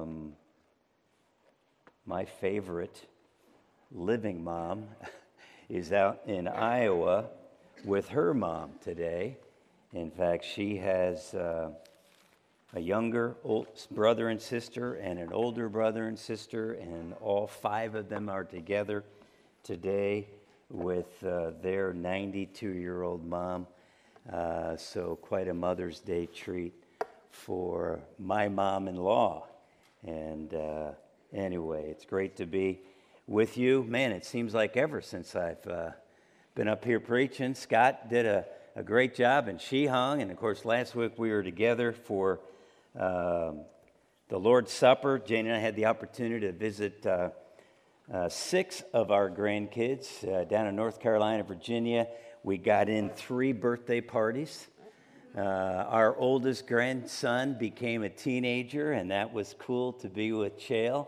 um, my favorite living mom is out in Iowa with her mom today. In fact, she has uh, a younger brother and sister and an older brother and sister, and all five of them are together today with uh, their 92 year old mom. Uh, so, quite a Mother's Day treat for my mom in law. And uh, anyway, it's great to be with you. Man, it seems like ever since I've uh, been up here preaching. Scott did a, a great job, and she hung. And of course, last week we were together for um, the Lord's Supper. Jane and I had the opportunity to visit uh, uh, six of our grandkids uh, down in North Carolina, Virginia. We got in three birthday parties. Uh, our oldest grandson became a teenager, and that was cool to be with Chael.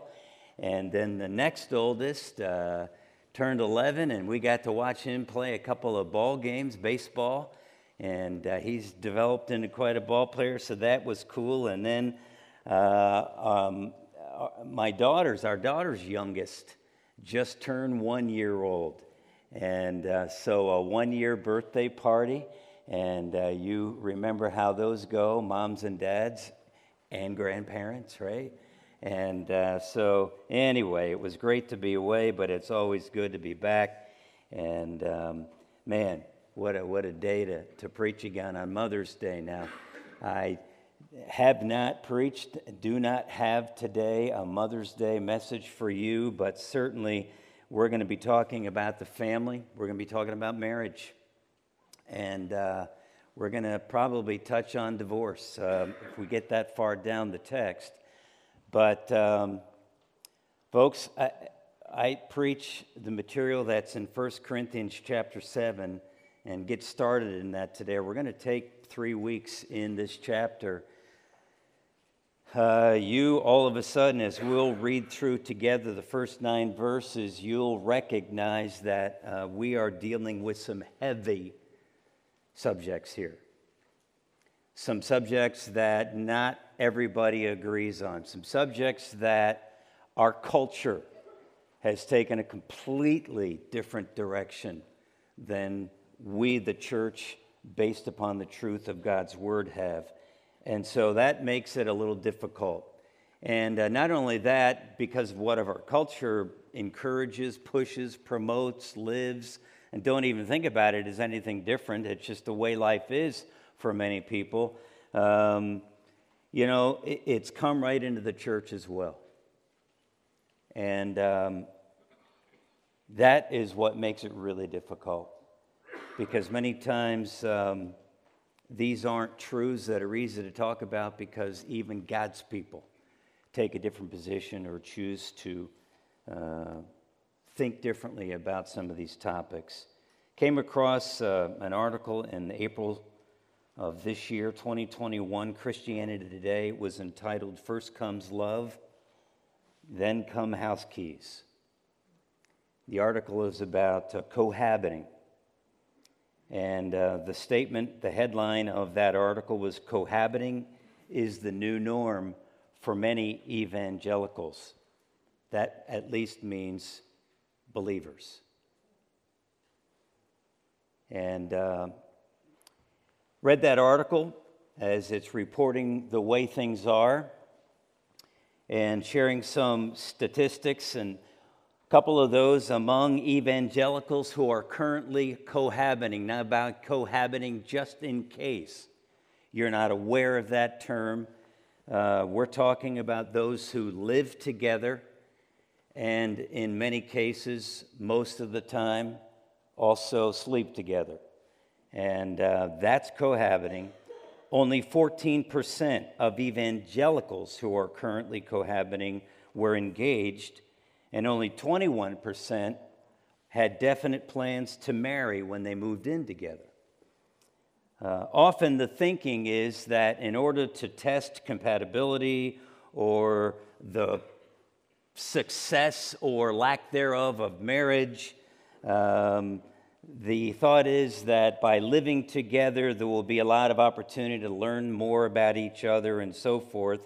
And then the next oldest uh, turned 11, and we got to watch him play a couple of ball games, baseball. And uh, he's developed into quite a ball player, so that was cool. And then uh, um, uh, my daughter's, our daughter's youngest, just turned one year old. And so a one year birthday party. And uh, you remember how those go, moms and dads and grandparents, right? And uh, so, anyway, it was great to be away, but it's always good to be back. And um, man, what a, what a day to, to preach again on Mother's Day now. I have not preached, do not have today a Mother's Day message for you, but certainly we're going to be talking about the family. We're going to be talking about marriage. And uh, we're going to probably touch on divorce uh, if we get that far down the text. But, um, folks, I, I preach the material that's in 1 Corinthians chapter 7 and get started in that today. We're going to take three weeks in this chapter. Uh, you, all of a sudden, as we'll read through together the first nine verses, you'll recognize that uh, we are dealing with some heavy subjects here. Some subjects that not everybody agrees on, some subjects that our culture has taken a completely different direction than we, the church, based upon the truth of God's word, have. And so that makes it a little difficult. And uh, not only that, because of what our culture encourages, pushes, promotes, lives, and don't even think about it as anything different. It's just the way life is for many people. Um, you know, it, it's come right into the church as well. And um, that is what makes it really difficult because many times um, these aren't truths that are easy to talk about because even God's people take a different position or choose to uh, think differently about some of these topics. Came across uh, an article in April of this year, 2021, Christianity Today. Was entitled First Comes Love, Then Come House Keys. The article is about uh, cohabiting and uh, the statement, the headline of that article was Cohabiting is the New Norm for Many Evangelicals. That at least means believers. And uh, read that article as it's reporting the way things are and sharing some statistics and a couple of those among evangelicals who are currently cohabiting. Now, about cohabiting, just in case you're not aware of that term, uh, we're talking about those who live together and, in many cases, most of the time, also sleep together. And uh, that's cohabiting. Only 14% of evangelicals who are currently cohabiting were engaged and only 21% had definite plans to marry when they moved in together. Uh, often the thinking is that in order to test compatibility or the success or lack thereof of marriage, um, the thought is that by living together, there will be a lot of opportunity to learn more about each other and so forth.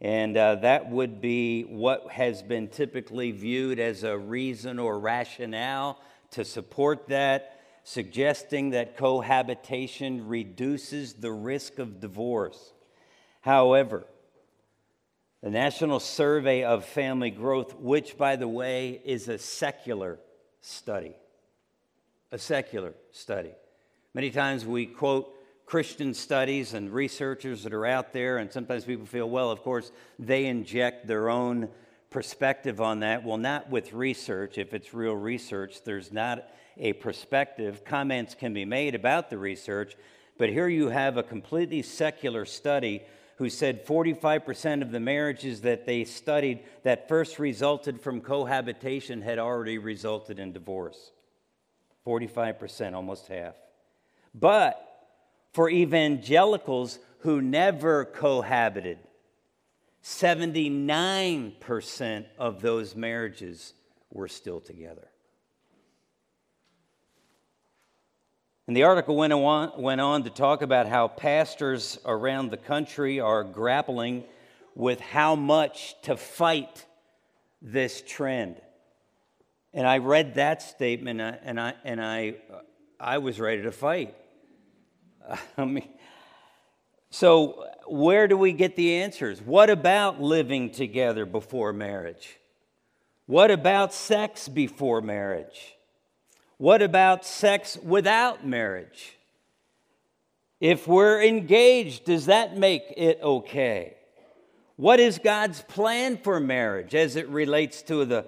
And uh, that would be what has been typically viewed as a reason or rationale to support that, suggesting that cohabitation reduces the risk of divorce. However, the National Survey of Family Growth, which, by the way, is a secular study, a secular study. Many times we quote Christian studies and researchers that are out there, and sometimes people feel, well, of course, they inject their own perspective on that. Well, not with research. If it's real research, there's not a perspective. Comments can be made about the research, but here you have a completely secular study who said 45% of the marriages that they studied that first resulted from cohabitation had already resulted in divorce. 45%, almost half. But for evangelicals who never cohabited. 79% of those marriages were still together. And the article went on, went on to talk about how pastors around the country are grappling with how much to fight this trend. And I read that statement uh, and I, and I, I was ready to fight. I mean, so where do we get the answers? What about living together before marriage? What about sex before marriage? What about sex without marriage? If we're engaged, does that make it okay? What is God's plan for marriage as it relates to the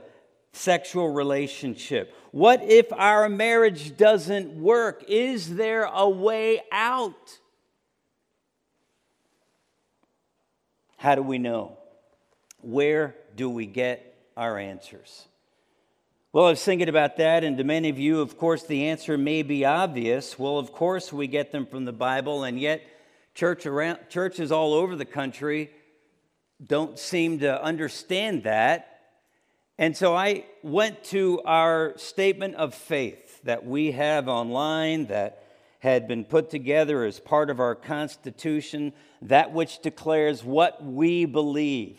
sexual relationship? What if our marriage doesn't work? Is there a way out? How do we know? Where do we get our answers? Well, I was thinking about that, and to many of you, of course, the answer may be obvious. Well, of course, we get them from the Bible, and yet church around, churches all over the country don't seem to understand that and so I went to our statement of faith that we have online that had been put together as part of our Constitution, that which declares what we believe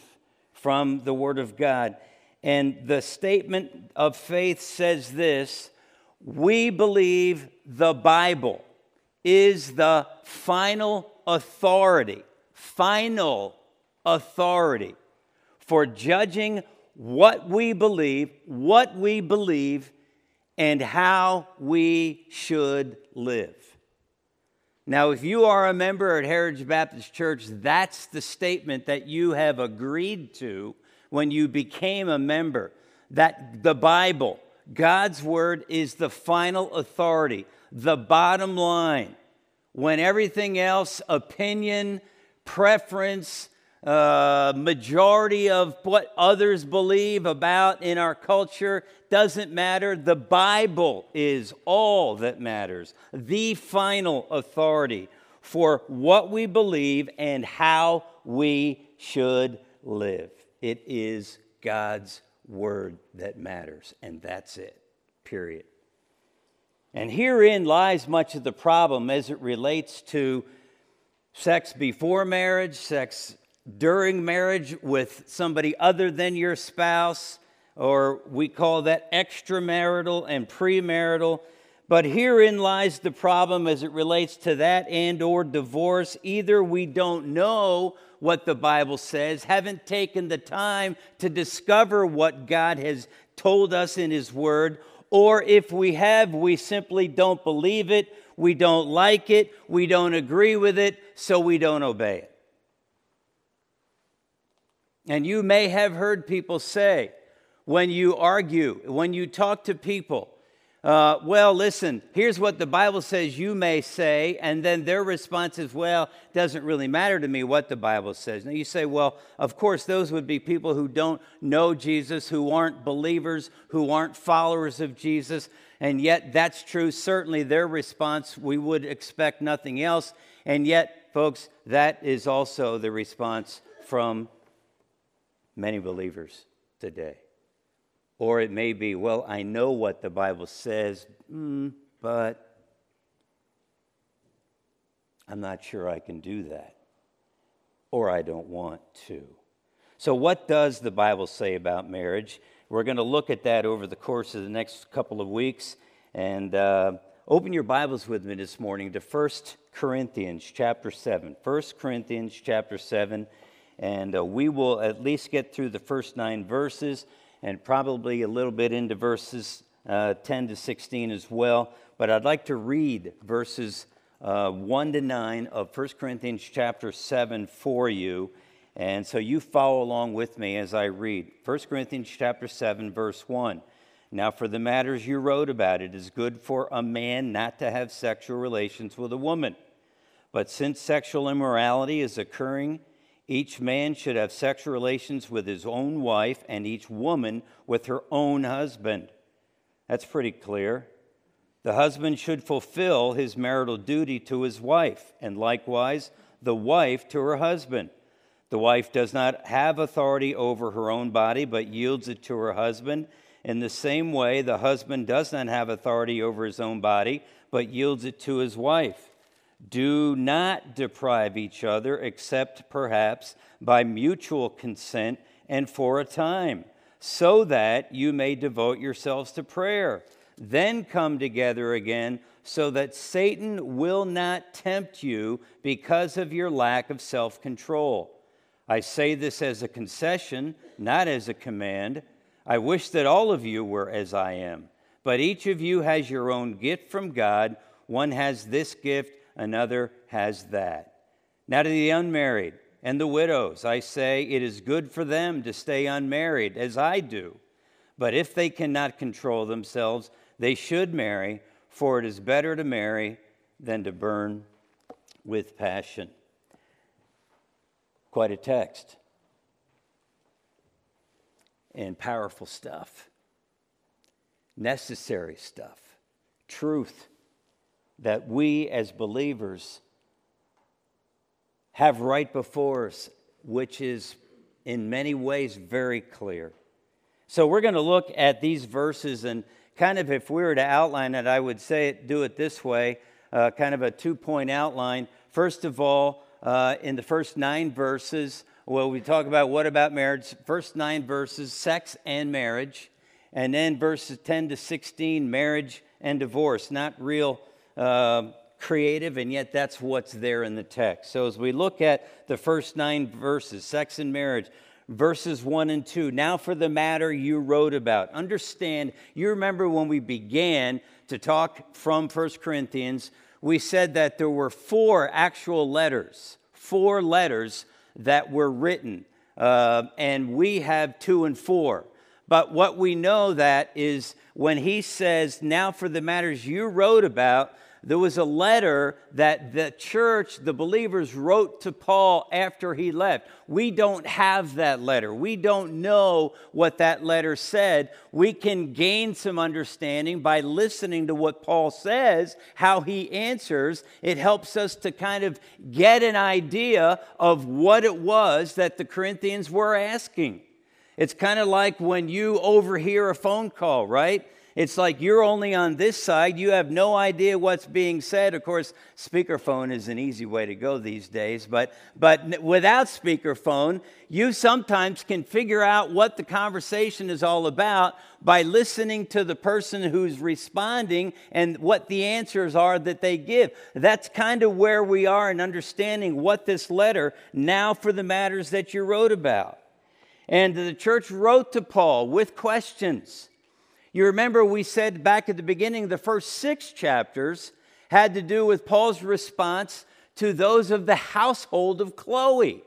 from the Word of God. And the statement of faith says this We believe the Bible is the final authority, final authority for judging what we believe, what we believe, and how we should live. Now, if you are a member at Heritage Baptist Church, that's the statement that you have agreed to when you became a member. That the Bible, God's Word, is the final authority, the bottom line. When everything else, opinion, preference, uh, majority of what others believe about in our culture doesn't matter. The Bible is all that matters, the final authority for what we believe and how we should live. It is God's word that matters, and that's it, period. And herein lies much of the problem as it relates to sex before marriage, sex during marriage with somebody other than your spouse, or we call that extramarital and premarital. But herein lies the problem as it relates to that and or divorce. Either we don't know what the Bible says, haven't taken the time to discover what God has told us in his word, or if we have, we simply don't believe it, we don't like it, we don't agree with it, so we don't obey it. And you may have heard people say when you argue, when you talk to people, uh, well, listen, here's what the Bible says you may say, and then their response is, well, doesn't really matter to me what the Bible says. Now you say, well, of course, those would be people who don't know Jesus, who aren't believers, who aren't followers of Jesus, and yet that's true. Certainly, their response, we would expect nothing else, and yet, folks, that is also the response from many believers today. Or it may be, well, I know what the Bible says, mm, but I'm not sure I can do that. Or I don't want to. So, what does the Bible say about marriage? We're going to look at that over the course of the next couple of weeks. And uh, open your Bibles with me this morning to 1 Corinthians chapter 7. 1 Corinthians chapter 7. And uh, we will at least get through the first nine verses and probably a little bit into verses uh, 10 to 16 as well. But I'd like to read verses uh, 1 to 9 of 1 Corinthians chapter 7 for you. And so you follow along with me as I read. 1 Corinthians chapter 7 verse 1. Now for the matters you wrote about it is good for a man not to have sexual relations with a woman. But since sexual immorality is occurring, each man should have sexual relations with his own wife and each woman with her own husband. That's pretty clear. The husband should fulfill his marital duty to his wife, and likewise the wife to her husband. The wife does not have authority over her own body, but yields it to her husband. In the same way, the husband does not have authority over his own body, but yields it to his wife. Do not deprive each other, except perhaps by mutual consent and for a time, so that you may devote yourselves to prayer. Then come together again, so that Satan will not tempt you because of your lack of self control. I say this as a concession, not as a command. I wish that all of you were as I am. But each of you has your own gift from God. One has this gift, another has that. Now, to the unmarried and the widows, I say it is good for them to stay unmarried, as I do. But if they cannot control themselves, they should marry, for it is better to marry than to burn with passion. Quite a text. And powerful stuff. Necessary stuff. Truth that we as believers have right before us, which is in many ways very clear. So we're going to look at these verses and kind of if we were to outline it, I would say it, do it this way uh, kind of a two point outline. First of all, uh, in the first nine verses, well, we talk about what about marriage. First nine verses, sex and marriage. And then verses 10 to 16, marriage and divorce. Not real uh, creative, and yet that's what's there in the text. So as we look at the first nine verses, sex and marriage, verses 1 and 2. Now, for the matter you wrote about. Understand, you remember when we began to talk from First Corinthians, we said that there were four actual letters, four letters that were written, uh, and we have two and four. But what we know that is when he says, Now for the matters you wrote about, there was a letter that the church, the believers, wrote to Paul after he left. We don't have that letter. We don't know what that letter said. We can gain some understanding by listening to what Paul says, how he answers. It helps us to kind of get an idea of what it was that the Corinthians were asking. It's kind of like when you overhear a phone call, right? It's like you're only on this side. You have no idea what's being said. Of course, speakerphone is an easy way to go these days, but, but without speakerphone, you sometimes can figure out what the conversation is all about by listening to the person who's responding and what the answers are that they give. That's kind of where we are in understanding what this letter, now for the matters that you wrote about. And the church wrote to Paul with questions. You remember we said back at the beginning, the first six chapters had to do with Paul's response to those of the household of Chloe.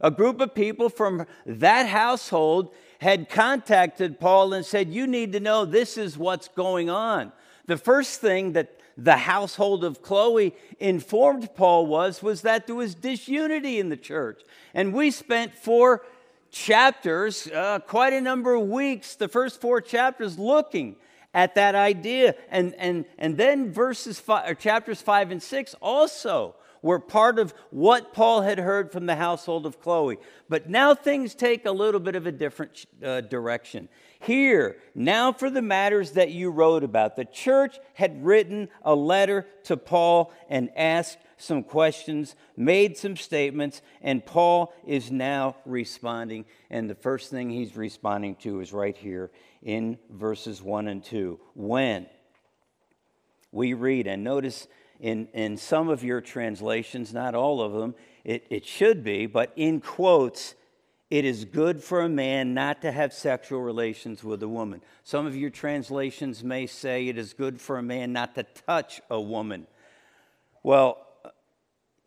A group of people from that household had contacted Paul and said, You need to know this is what's going on. The first thing that the household of Chloe informed Paul was, was that there was disunity in the church. And we spent four chapters, uh, quite a number of weeks, the first four chapters, looking at that idea. And, and, and then verses five, or chapters five and six also were part of what Paul had heard from the household of Chloe. But now things take a little bit of a different uh, direction. Here, now for the matters that you wrote about, the church had written a letter to Paul and asked some questions, made some statements, and Paul is now responding. And the first thing he's responding to is right here in verses 1 and 2. When we read, and notice in, in some of your translations, not all of them, it, it should be, but in quotes, it is good for a man not to have sexual relations with a woman. Some of your translations may say it is good for a man not to touch a woman. Well,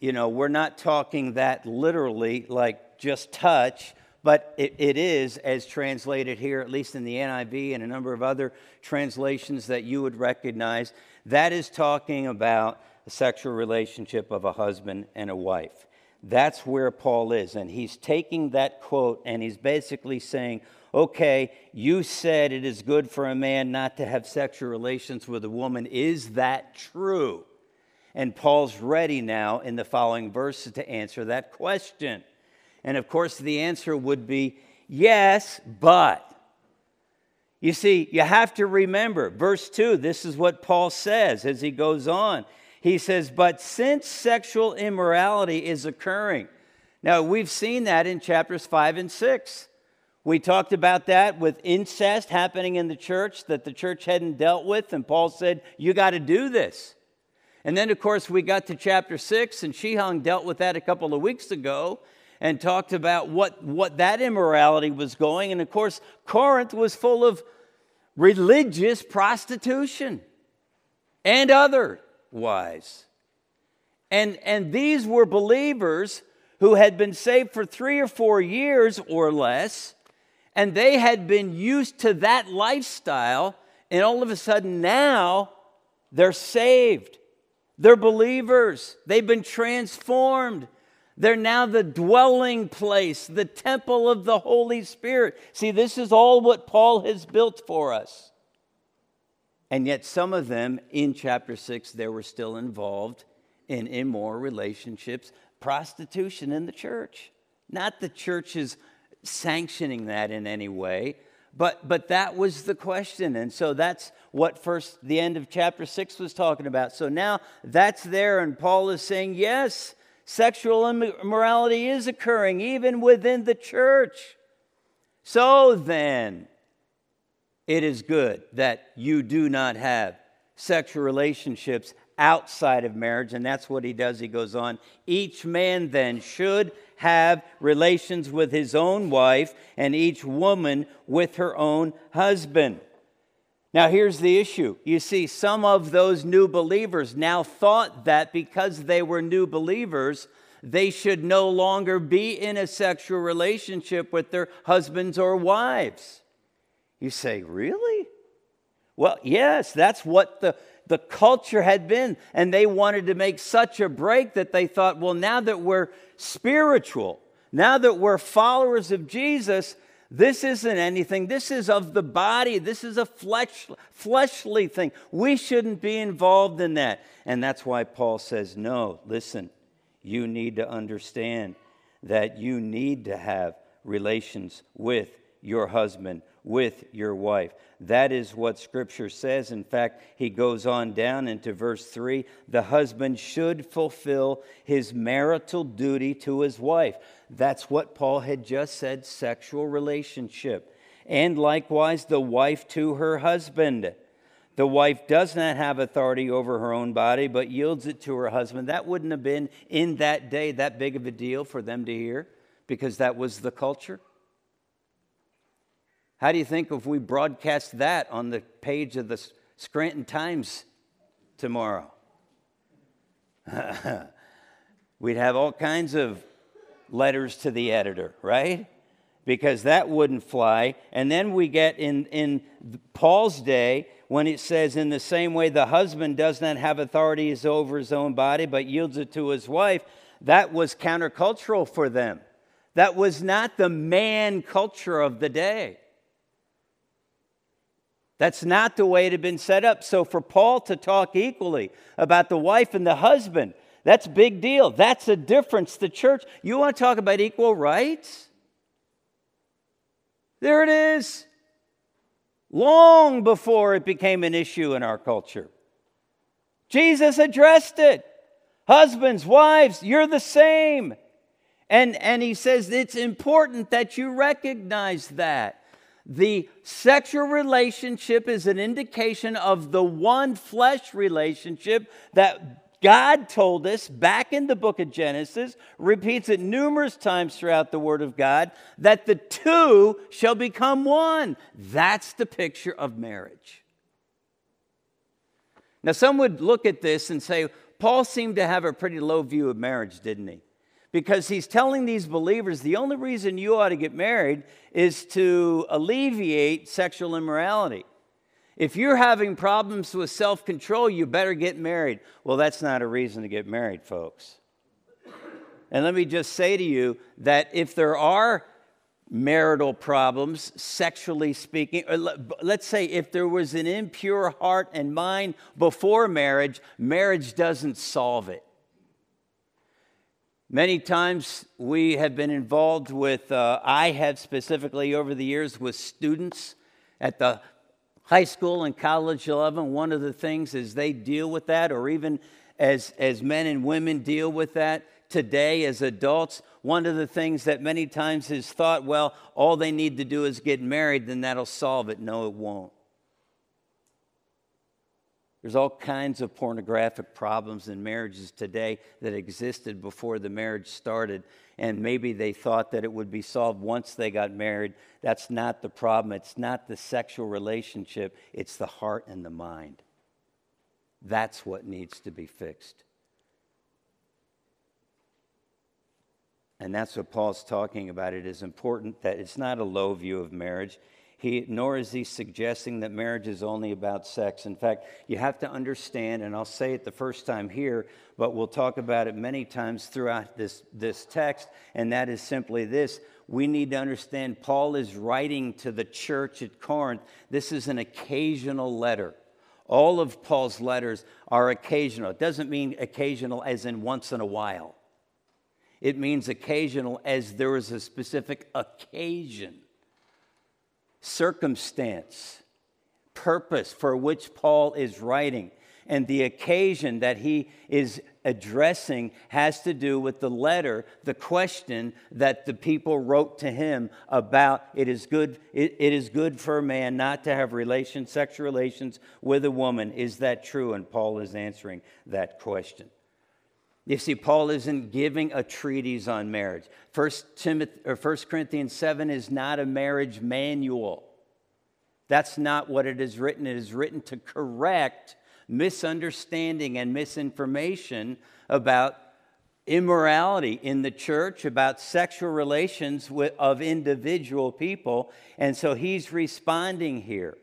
you know, we're not talking that literally, like just touch, but it, it is, as translated here, at least in the NIV and a number of other translations that you would recognize, that is talking about the sexual relationship of a husband and a wife. That's where Paul is. And he's taking that quote and he's basically saying, okay, you said it is good for a man not to have sexual relations with a woman. Is that true? And Paul's ready now in the following verses to answer that question. And of course, the answer would be yes, but. You see, you have to remember, verse 2, this is what Paul says as he goes on. He says, But since sexual immorality is occurring, now we've seen that in chapters 5 and 6. We talked about that with incest happening in the church that the church hadn't dealt with, and Paul said, You got to do this. And then, of course, we got to chapter 6, and Shihang dealt with that a couple of weeks ago and talked about what, what that immorality was going. And of course, Corinth was full of religious prostitution and other wise. And, and these were believers who had been saved for three or four years or less, and they had been used to that lifestyle, and all of a sudden now they're saved. They're believers. They've been transformed. They're now the dwelling place, the temple of the Holy Spirit. See, this is all what Paul has built for us. And yet, some of them in chapter 6, they were still involved in immoral relationships, prostitution in the church. Not the church is sanctioning that in any way, but, but that was the question. And so that's what first the end of chapter 6 was talking about. So now that's there, and Paul is saying, yes, sexual immorality is occurring even within the church. So then, it is good that you do not have sexual relationships outside of marriage. And that's what he does. He goes on, each man then should have relations with his own wife, and each woman with her own husband. Now, here's the issue. You see, some of those new believers now thought that because they were new believers, they should no longer be in a sexual relationship with their husbands or wives. You say, Really? Well, yes, that's what the, the culture had been. And they wanted to make such a break that they thought, well, now that we're spiritual, now that we're followers of Jesus, this isn't anything. This is of the body. This is a flesh, fleshly thing. We shouldn't be involved in that. And that's why Paul says, no, listen, you need to understand that you need to have relations with your husband with your wife. That is what Scripture says. In fact, he goes on down into verse 3 the husband should fulfill his marital duty to his wife. That's what Paul had just said sexual relationship. And likewise, the wife to her husband. The wife does not have authority over her own body, but yields it to her husband. That wouldn't have been in that day that big of a deal for them to hear because that was the culture. How do you think if we broadcast that on the page of the Scranton Times tomorrow? We'd have all kinds of letters to the editor, right? Because that wouldn't fly. And then we get in, in Paul's day when it says, in the same way the husband does not have authority over his own body, but yields it to his wife, that was countercultural for them. That was not the man culture of the day. That's not the way it had been set up. So for Paul to talk equally about the wife and the husband, that's big deal. That's a difference. The church, you want to talk about equal rights? There it is. Long before it became an issue in our culture. Jesus addressed it. Husbands, wives, you're the same. And, and he says it's important that you recognize that. The sexual relationship is an indication of the one flesh relationship that God told us back in the book of Genesis, repeats it numerous times throughout the Word of God, that the two shall become one. That's the picture of marriage. Now, some would look at this and say, Paul seemed to have a pretty low view of marriage, didn't he? Because he's telling these believers the only reason you ought to get married is to alleviate sexual immorality. If you're having problems with self control, you better get married. Well, that's not a reason to get married, folks. And let me just say to you that if there are marital problems, sexually speaking, uh, let's say if there was an impure heart and mind before marriage, marriage doesn't solve it. Many times we have been involved with, uh, I have specifically over the years, with students at the high school and college level. One of the things is they deal with that, or even as, as men and women deal with that today as adults. One of the things that many times is thought, well, all they need to do is get married, then that'll solve it. No, it won't. There's all kinds of pornographic problems in marriages today that existed before the marriage started. And maybe they thought that it would be solved once they got married. That's not the problem. It's not the sexual relationship, it's the heart and the mind. That's what needs to be fixed. And that's what Paul's talking about. It is important that it's not a low view of marriage. He, nor is he suggesting that marriage is only about sex. In fact, you have to understand, and I'll say it the first time here, but we'll talk about it many times throughout this, this text, and that is simply this. We need to understand Paul is writing to the church at Corinth. This is an occasional letter. All of Paul's letters are occasional. It doesn't mean occasional as in once in a while, it means occasional as there is a specific occasion circumstance, purpose for which Paul is writing. And the occasion that he is addressing has to do with the letter, the question that the people wrote to him about it is good, it, it is good for a man not to have relations, sexual relations with a woman. Is that true? And Paul is answering that question. You see, Paul isn't giving a treatise on marriage. First, Timothy, or 1 Corinthians 7 is not a marriage manual. That's not what it is written. It is written to correct misunderstanding and misinformation about immorality in the church, about sexual relations with, of individual people. And so he's responding here.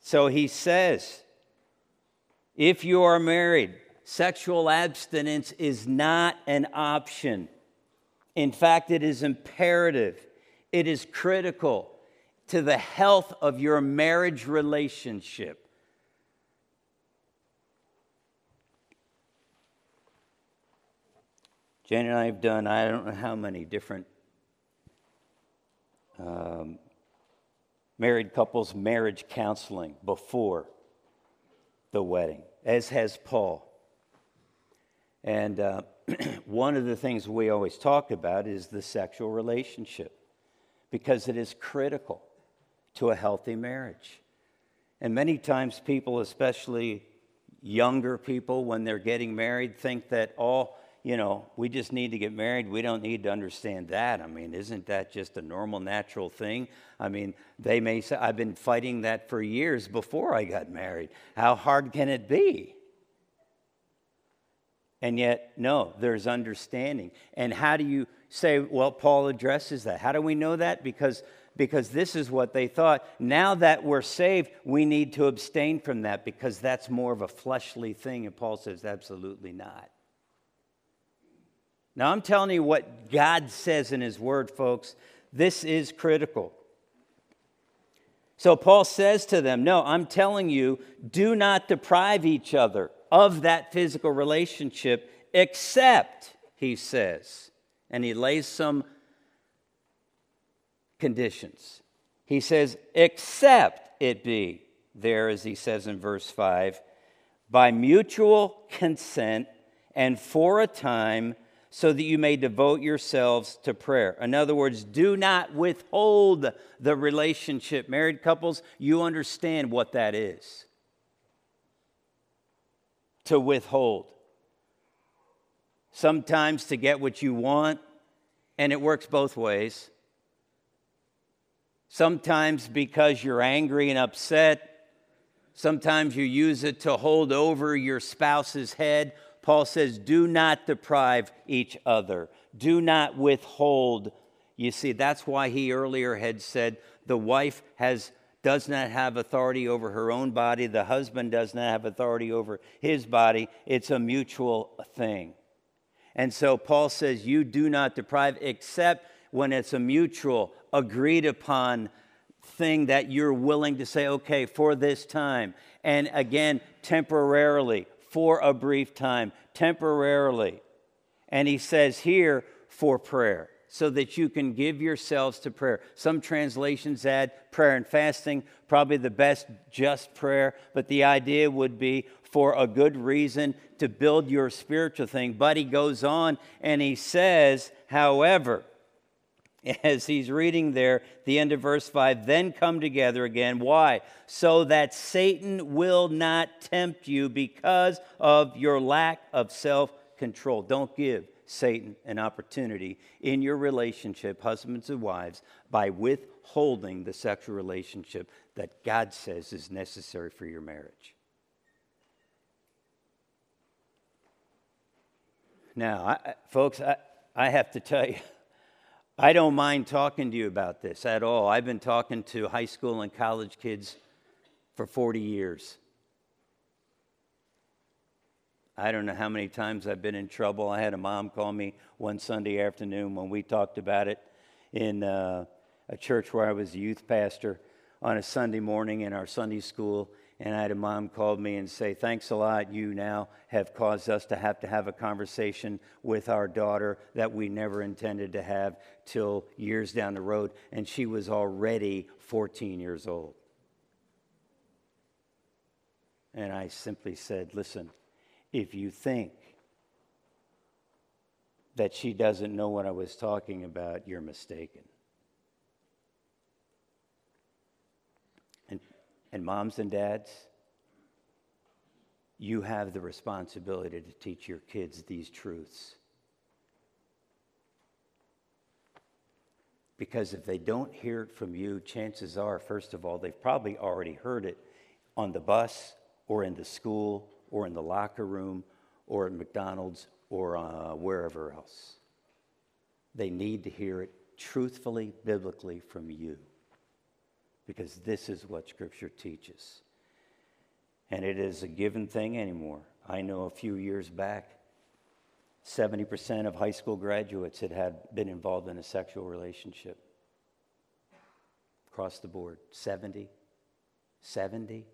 So he says, if you are married, sexual abstinence is not an option. In fact, it is imperative, it is critical to the health of your marriage relationship. Jane and I have done, I don't know how many different um, married couples marriage counseling before the wedding, as has Paul. And uh, one of the things we always talk about is the sexual relationship because it is critical to a healthy marriage. And many times, people, especially younger people, when they're getting married, think that all, you know, we just need to get married. We don't need to understand that. I mean, isn't that just a normal, natural thing? I mean, they may say, I've been fighting that for years before I got married. How hard can it be? And yet, no, there's understanding. And how do you say, well, Paul addresses that? How do we know that? Because, because this is what they thought. Now that we're saved, we need to abstain from that because that's more of a fleshly thing. And Paul says, absolutely not. Now, I'm telling you what God says in His Word, folks. This is critical. So Paul says to them, No, I'm telling you, do not deprive each other of that physical relationship, except, he says, and he lays some conditions. He says, except it be, there, as he says in verse 5, by mutual consent and for a time so that you may devote yourselves to prayer. In other words, do not withhold the relationship. Married couples, you understand what that is to withhold. Sometimes to get what you want, and it works both ways. Sometimes because you're angry and upset. Sometimes you use it to hold over your spouse's head. Paul says, Do not deprive each other, do not withhold. You see, that's why he earlier had said the wife has does not have authority over her own body, the husband does not have authority over his body. It's a mutual thing. And so Paul says, You do not deprive, except when it's a mutual, agreed upon thing that you're willing to say, okay, for this time. And again, temporarily, for a brief time, temporarily. And he says here, for prayer so that you can give yourselves to prayer. Some translations add prayer and fasting, probably the best just prayer, but the idea would be for a good reason to build your spiritual thing. But he goes on and he says, however, as he's reading there, the end of verse 5, then come together again. Why? So that Satan will not tempt you because of your lack of self control. Don't give Satan an opportunity in your relationship, husbands and wives, by withholding the sexual relationship that God says is necessary for your marriage. Now, I, folks, I, I have to tell you, I don't mind talking to you about this at all. I've been talking to high school and college kids for 40 years. I don't know how many times I've been in trouble. I had a mom call me one Sunday afternoon when we talked about it in uh, a church where I was a youth pastor on a Sunday morning in our Sunday school. And I had a mom call me and say, Thanks a lot. You now have caused us to have to have a conversation with our daughter that we never intended to have till years down the road. And she was already 14 years old. And I simply said, Listen, if you think that she doesn't know what I was talking about, you're mistaken. And, and moms and dads, you have the responsibility to teach your kids these truths. Because if they don't hear it from you, chances are, first of all, they've probably already heard it on the bus or in the school or in the locker room or at McDonald's or uh, wherever else. They need to hear it truthfully, biblically from you because this is what Scripture teaches. And it is a given thing anymore. I know a few years back, 70% of high school graduates had, had been involved in a sexual relationship. Across the board, 70, 70%.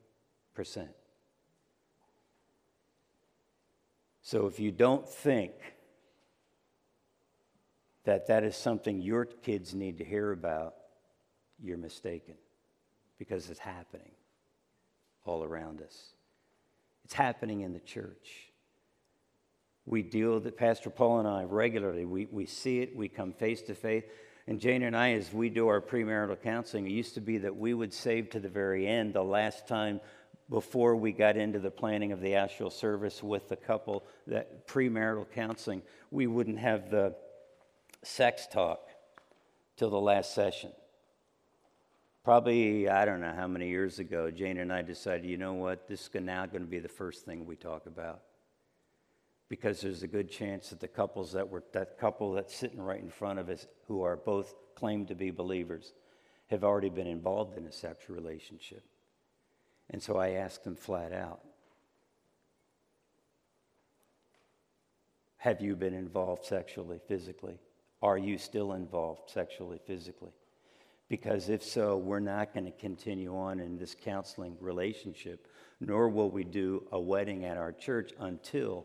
So if you don't think that that is something your kids need to hear about, you're mistaken because it's happening all around us. It's happening in the church. We deal with it, Pastor Paul and I, regularly. We, we see it, we come face to face. And Jane and I, as we do our premarital counseling, it used to be that we would save to the very end the last time before we got into the planning of the actual service with the couple, that premarital counseling, we wouldn't have the sex talk till the last session. Probably, I don't know how many years ago, Jane and I decided, you know what, this is now going to be the first thing we talk about. Because there's a good chance that the couples that were, that couple that's sitting right in front of us, who are both claimed to be believers, have already been involved in a sexual relationship. And so I asked them flat out Have you been involved sexually, physically? Are you still involved sexually, physically? Because if so, we're not going to continue on in this counseling relationship, nor will we do a wedding at our church until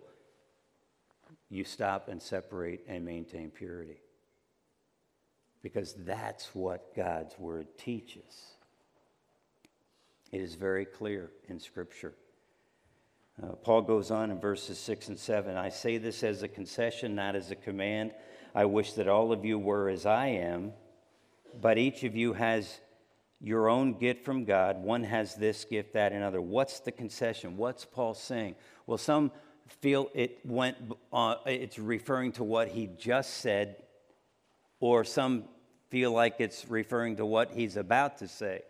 you stop and separate and maintain purity. Because that's what God's word teaches. It is very clear in Scripture. Uh, Paul goes on in verses 6 and 7 I say this as a concession, not as a command. I wish that all of you were as I am, but each of you has your own gift from God. One has this gift, that, another. What's the concession? What's Paul saying? Well, some feel it went, uh, it's referring to what he just said, or some feel like it's referring to what he's about to say.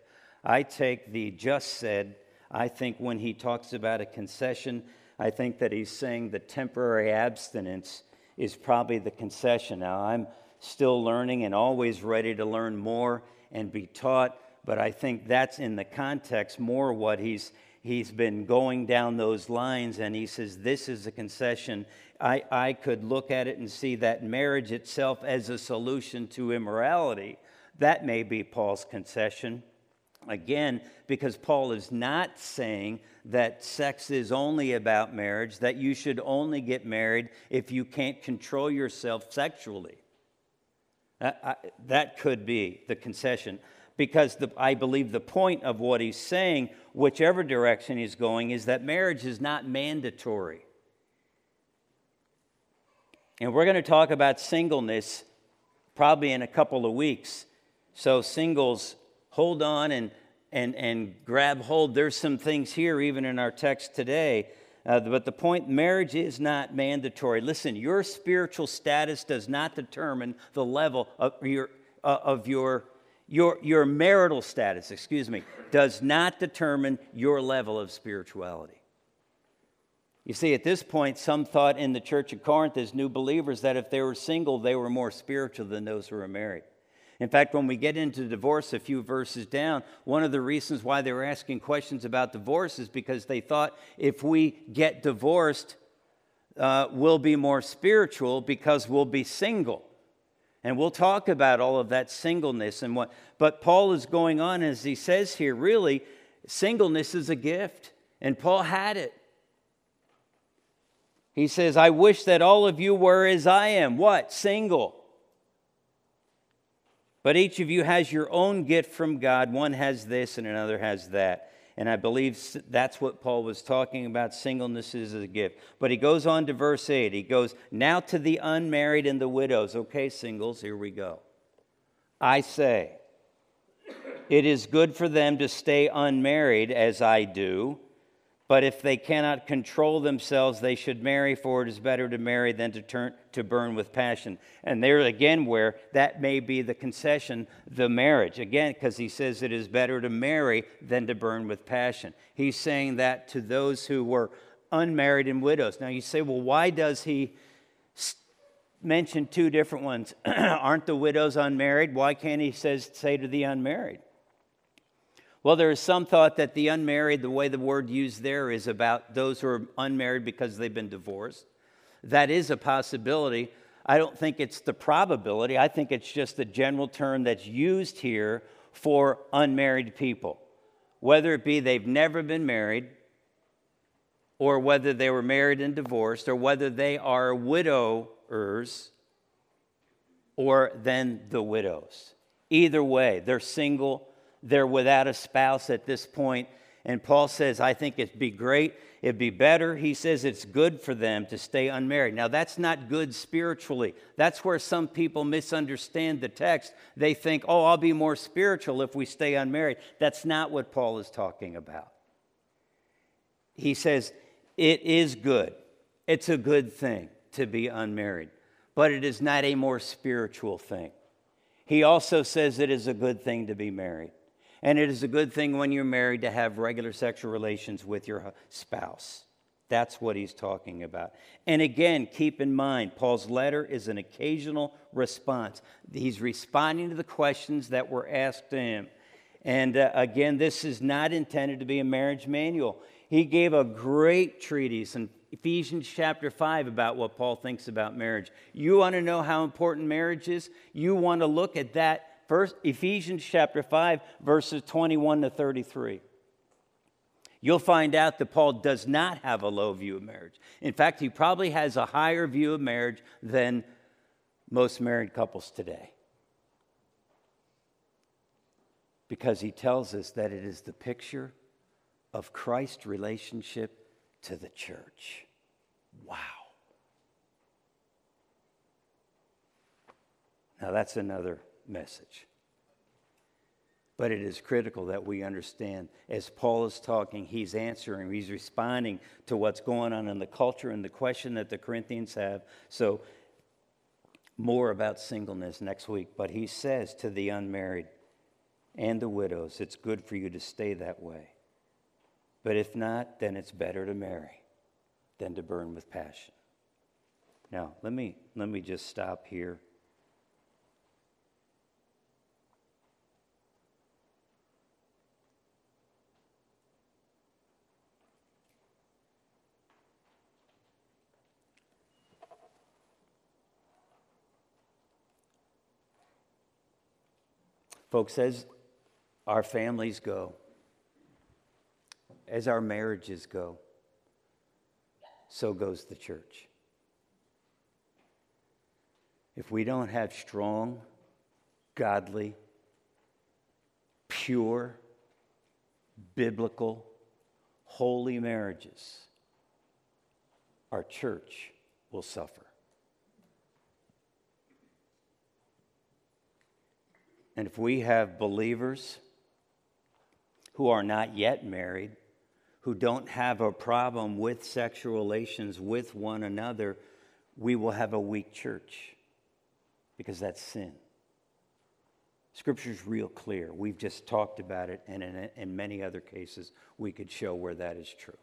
I take the just said. I think when he talks about a concession, I think that he's saying the temporary abstinence is probably the concession. Now, I'm still learning and always ready to learn more and be taught, but I think that's in the context more what he's he's been going down those lines and he says this is a concession. I, I could look at it and see that marriage itself as a solution to immorality. That may be paul's concession Again, because Paul is not saying that sex is only about marriage, that you should only get married if you can't control yourself sexually. that could be the concession. Because the, I believe the point of what he's saying, whichever direction he's going, is that marriage is not mandatory. And we're going to talk about singleness probably in a couple of weeks. So, singles hold on and, and, and grab hold. There's some things here, even in our text today. Uh, but the point marriage is not mandatory. Listen, your spiritual status does not determine the level of your, uh, of your, your, your marital status, excuse me, does not determine your level of spirituality. You see, at this point, some thought in the church of Corinth as new believers that if they were single, they were more spiritual than those who were married. In fact, when we get into divorce a few verses down, one of the reasons why they were asking questions about divorce is because they thought if we get divorced, uh, we'll be more spiritual because we'll be single. And we'll talk about all of that singleness and what. But Paul is going on as he says here, really, singleness is a gift. And Paul had it. He says, I wish that all of you were as I am. What? Single. But each of you has your own gift from God. One has this and another has that. And I believe that's what Paul was talking about. Singleness is a gift. But he goes on to verse 8. He goes, Now to the unmarried and the widows. Okay, singles, here we go. I say, it is good for them to stay unmarried as I do. But if they cannot control themselves, they should marry, for it is better to marry than to turn to burn with passion. And there again, where that may be the concession, the marriage. Again, because he says it is better to marry than to burn with passion. He's saying that to those who were unmarried and widows. Now you say, well, why does he mention two different ones? Aren't the widows unmarried? Why can't he says say to the unmarried? Well, there is some thought that the unmarried, the way the word used there is about those who are unmarried because they've been divorced. That is a possibility. I don't think it's the probability. I think it's just the general term that's used here for unmarried people. Whether it be they've never been married, or whether they were married and divorced, or whether they are widowers, or then the widows. Either way, they're single they're without a spouse at this point. And Paul says, I think it'd be great. It'd be better. He says it's good for them to stay unmarried. Now, that's not good spiritually. That's where some people misunderstand the text. They think, oh, I'll be more spiritual if we stay unmarried. That's not what Paul is talking about. He says, it is good. It's a good thing to be unmarried, but it is not a more spiritual thing. He also says it is a good thing to be married. And it is a good thing when you're married to have regular sexual relations with your spouse. That's what he's talking about. And again, keep in mind, Paul's letter is an occasional response. He's responding to the questions that were asked to him. And uh, again, this is not intended to be a marriage manual. He gave a great treatise in Ephesians chapter 5 about what Paul thinks about marriage. You want to know how important marriage is? You want to look at that First, Ephesians chapter 5, verses 21 to 33. You'll find out that Paul does not have a low view of marriage. In fact, he probably has a higher view of marriage than most married couples today. Because he tells us that it is the picture of Christ's relationship to the church. Wow. Now, that's another message. But it is critical that we understand as Paul is talking, he's answering, he's responding to what's going on in the culture and the question that the Corinthians have. So, more about singleness next week. But he says to the unmarried and the widows, it's good for you to stay that way. But if not, then it's better to marry than to burn with passion. Now, let me, let me just stop here. Folks, as our families go, as our marriages go, so goes the church. If we don't have strong, godly, pure, biblical, holy marriages, our church will suffer. And if we have believers who are not yet married, who don't have a problem with sexual relations with one another, we will have a weak church because that's sin. Scripture's real clear. We've just talked about it, and in, in many other cases, we could show where that is true.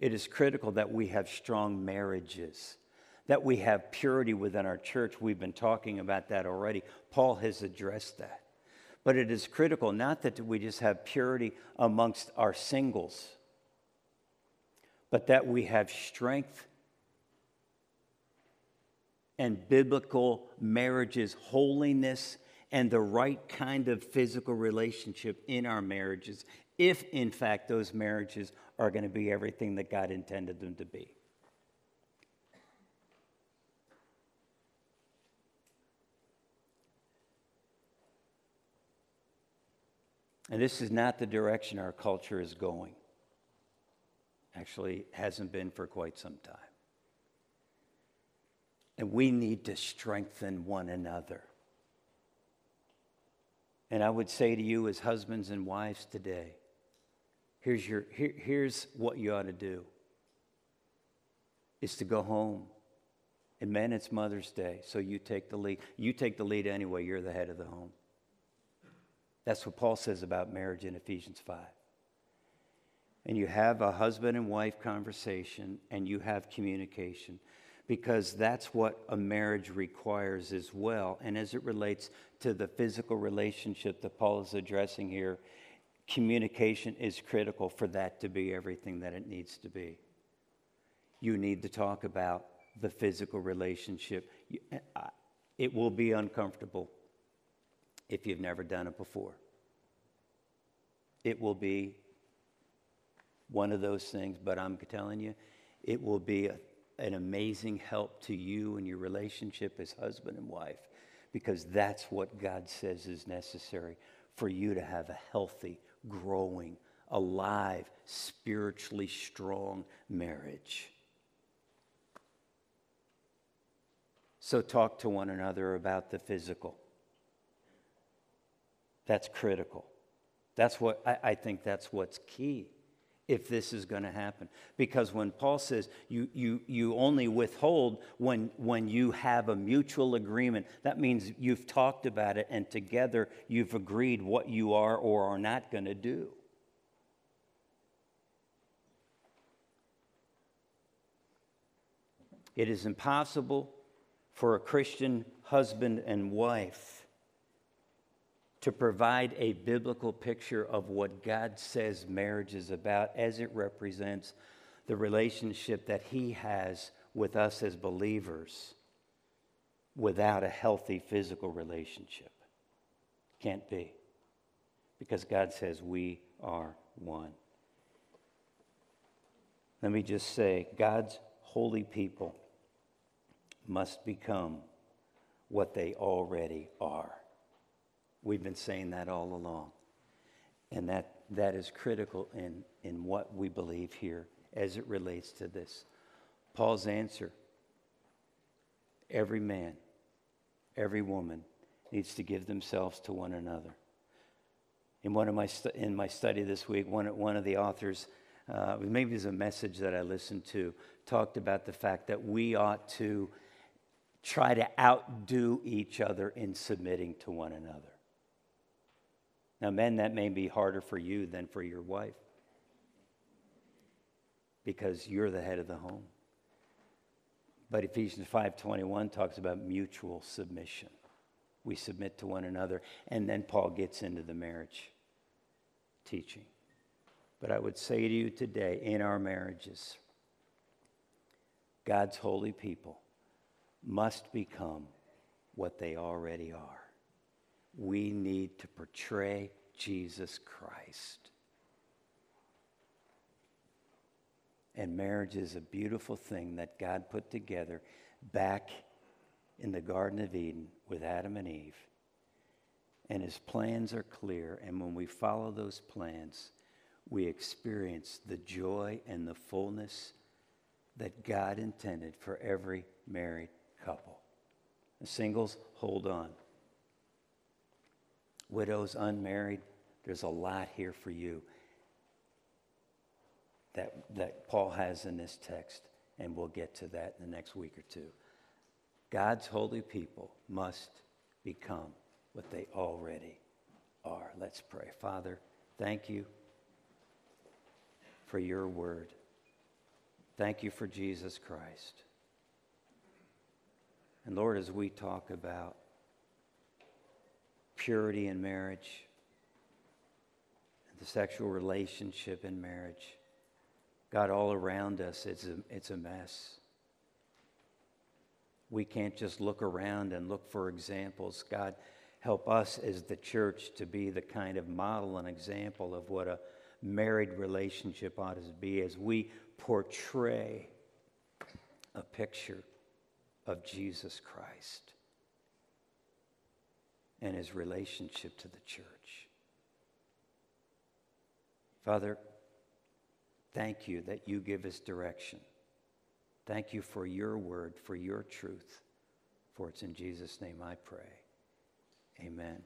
It is critical that we have strong marriages that we have purity within our church. We've been talking about that already. Paul has addressed that. But it is critical not that we just have purity amongst our singles, but that we have strength and biblical marriages, holiness, and the right kind of physical relationship in our marriages, if in fact those marriages are going to be everything that God intended them to be. And this is not the direction our culture is going. Actually, hasn't been for quite some time. And we need to strengthen one another. And I would say to you, as husbands and wives today, here's, your, here, here's what you ought to do is to go home. And men, it's Mother's Day, so you take the lead. You take the lead anyway, you're the head of the home. That's what Paul says about marriage in Ephesians 5. And you have a husband and wife conversation and you have communication because that's what a marriage requires as well. And as it relates to the physical relationship that Paul is addressing here, communication is critical for that to be everything that it needs to be. You need to talk about the physical relationship. It will be uncomfortable if you've never done it before. It will be one of those things, but I'm telling you, it will be a, an amazing help to you and your relationship as husband and wife because that's what God says is necessary for you to have a healthy, growing, alive, spiritually strong marriage. So, talk to one another about the physical. That's critical. That's what I, I think that's what's key if this is going to happen. Because when Paul says you, you, you only withhold when, when you have a mutual agreement, that means you've talked about it and together you've agreed what you are or are not going to do. It is impossible for a Christian husband and wife to provide a biblical picture of what God says marriage is about as it represents the relationship that He has with us as believers without a healthy physical relationship. Can't be. Because God says we are one. Let me just say God's holy people must become what they already are. We've been saying that all along. And that, that is critical in, in what we believe here as it relates to this. Paul's answer every man, every woman needs to give themselves to one another. In, one of my stu- in my study this week, one, one of the authors, uh, maybe it was a message that I listened to, talked about the fact that we ought to try to outdo each other in submitting to one another. Now, men, that may be harder for you than for your wife because you're the head of the home. But Ephesians 5:21 talks about mutual submission. We submit to one another, and then Paul gets into the marriage teaching. But I would say to you today, in our marriages, God's holy people must become what they already are. We need to portray Jesus Christ. And marriage is a beautiful thing that God put together back in the Garden of Eden with Adam and Eve. And his plans are clear. And when we follow those plans, we experience the joy and the fullness that God intended for every married couple. The singles, hold on. Widows, unmarried, there's a lot here for you that, that Paul has in this text, and we'll get to that in the next week or two. God's holy people must become what they already are. Let's pray. Father, thank you for your word. Thank you for Jesus Christ. And Lord, as we talk about purity in marriage, the sexual relationship in marriage, God, all around us, it's a, it's a mess. We can't just look around and look for examples. God, help us as the church to be the kind of model and example of what a married relationship ought to be as we portray a picture of Jesus Christ and his relationship to the church. Father, thank you that you give us direction. Thank you for your word, for your truth. For it's in Jesus' name I pray. Amen.